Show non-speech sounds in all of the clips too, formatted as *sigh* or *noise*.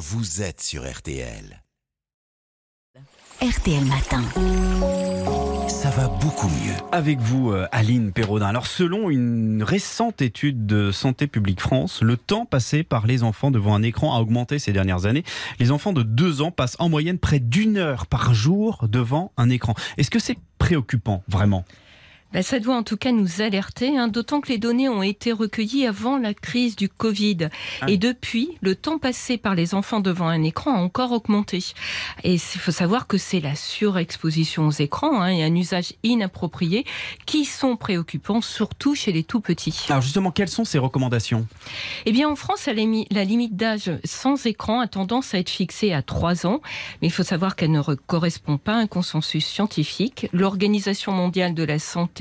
vous êtes sur RTL. RTL Matin. Ça va beaucoup mieux. Avec vous, euh, Aline Perraudin. Alors, selon une récente étude de Santé publique France, le temps passé par les enfants devant un écran a augmenté ces dernières années. Les enfants de 2 ans passent en moyenne près d'une heure par jour devant un écran. Est-ce que c'est préoccupant, vraiment? Ben, ça doit en tout cas nous alerter, hein, d'autant que les données ont été recueillies avant la crise du Covid. Ah. Et depuis, le temps passé par les enfants devant un écran a encore augmenté. Et il faut savoir que c'est la surexposition aux écrans hein, et un usage inapproprié qui sont préoccupants, surtout chez les tout petits. Alors, justement, quelles sont ces recommandations? Eh bien, en France, la limi- la limite d'âge sans écran a tendance à être fixée à 3 ans, mais il faut savoir qu'elle ne re- correspond pas à un consensus scientifique. L'Organisation mondiale de la santé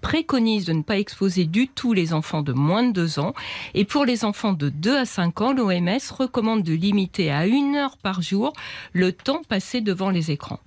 préconise de ne pas exposer du tout les enfants de moins de 2 ans, et pour les enfants de 2 à 5 ans, l'OMS recommande de limiter à une heure par jour le temps passé devant les écrans.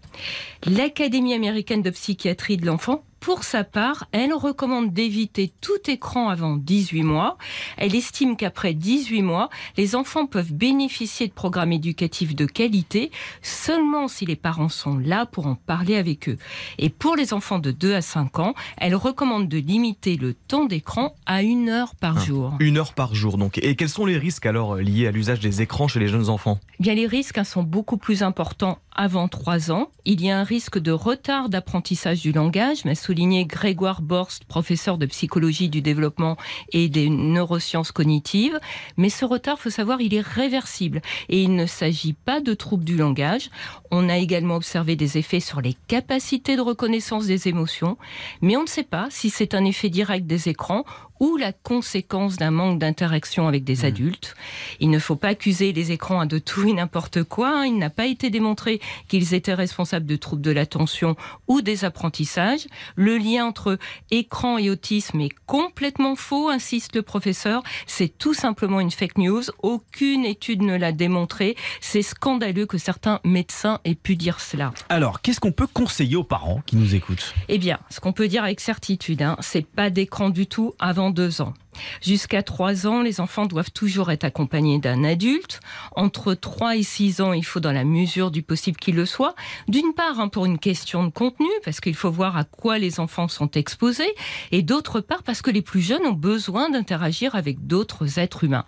L'Académie américaine de psychiatrie de l'enfant, pour sa part, elle recommande d'éviter tout écran avant 18 mois. Elle estime qu'après 18 mois, les enfants peuvent bénéficier de programmes éducatifs de qualité seulement si les parents sont là pour en parler avec eux. Et pour les enfants de 2 à 5 ans, elle recommande de limiter le temps d'écran à une heure par Ah. jour. Une heure par jour, donc. Et quels sont les risques alors euh, liés à l'usage des écrans chez les jeunes enfants? Eh Bien, les risques hein, sont beaucoup plus importants avant 3 ans. Il y a un risque de retard d'apprentissage du langage, m'a souligné Grégoire Borst, professeur de psychologie du développement et des neurosciences cognitives. Mais ce retard, faut savoir, il est réversible et il ne s'agit pas de troubles du langage. On a également observé des effets sur les capacités de reconnaissance des émotions, mais on ne sait pas si c'est un effet direct des écrans ou la conséquence d'un manque d'interaction avec des adultes. Il ne faut pas accuser les écrans de tout et n'importe quoi. hein. Il n'a pas été démontré qu'ils étaient responsables de troubles de l'attention ou des apprentissages. Le lien entre écran et autisme est complètement faux, insiste le professeur. C'est tout simplement une fake news. Aucune étude ne l'a démontré. C'est scandaleux que certains médecins aient pu dire cela. Alors, qu'est-ce qu'on peut conseiller aux parents qui nous écoutent? Eh bien, ce qu'on peut dire avec certitude, hein, c'est pas d'écran du tout avant deux ans. Jusqu'à trois ans, les enfants doivent toujours être accompagnés d'un adulte. Entre 3 et 6 ans, il faut dans la mesure du possible qu'il le soit. D'une part, hein, pour une question de contenu, parce qu'il faut voir à quoi les enfants sont exposés. Et d'autre part, parce que les plus jeunes ont besoin d'interagir avec d'autres êtres humains.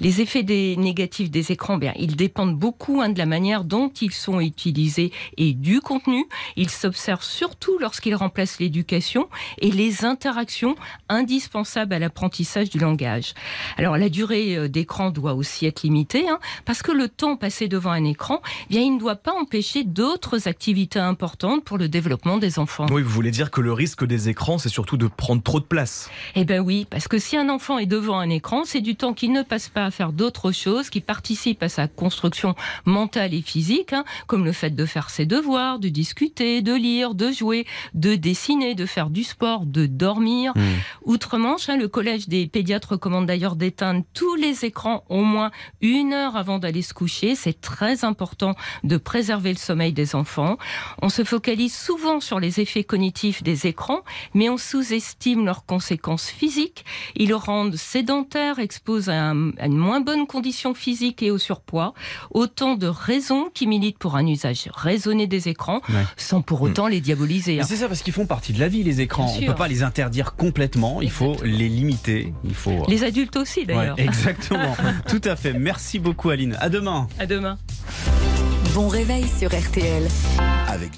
Les effets négatifs des écrans, bien, ils dépendent beaucoup hein, de la manière dont ils sont utilisés et du contenu. Ils s'observent surtout lorsqu'ils remplacent l'éducation et les interactions indispensables à l'apprentissage du langage. Alors la durée euh, d'écran doit aussi être limitée, hein, parce que le temps passé devant un écran, eh bien, il ne doit pas empêcher d'autres activités importantes pour le développement des enfants. Oui, vous voulez dire que le risque des écrans, c'est surtout de prendre trop de place. Eh ben oui, parce que si un enfant est devant un écran, c'est du temps qu'il ne passe pas à faire d'autres choses, qui participent à sa construction mentale et physique, hein, comme le fait de faire ses devoirs, de discuter, de lire, de jouer, de dessiner, de faire du sport, de dormir. Mmh. Outre-Manche, hein, le Collège des pédiatres recommande d'ailleurs d'éteindre tous les écrans au moins une heure avant d'aller se coucher. C'est très important de préserver le sommeil des enfants. On se focalise souvent sur les effets cognitifs des écrans, mais on sous-estime leurs conséquences physiques. Ils le rendent sédentaire, exposent à, un- à une moins bonne condition physique et au surpoids. Autant de raisons qui militent pour un usage raisonné des écrans, Ouais. sans pour autant les diaboliser. Hein. C'est ça, parce qu'ils font partie de la vie, les écrans. On sûr. peut pas les interdire complètement, il faut les limiter. Il faut. Les adultes aussi Ouais, d'ailleurs. exactement. *laughs* Tout à fait. Merci beaucoup, Aline. À demain. À demain. Bon réveil sur RTL. Avec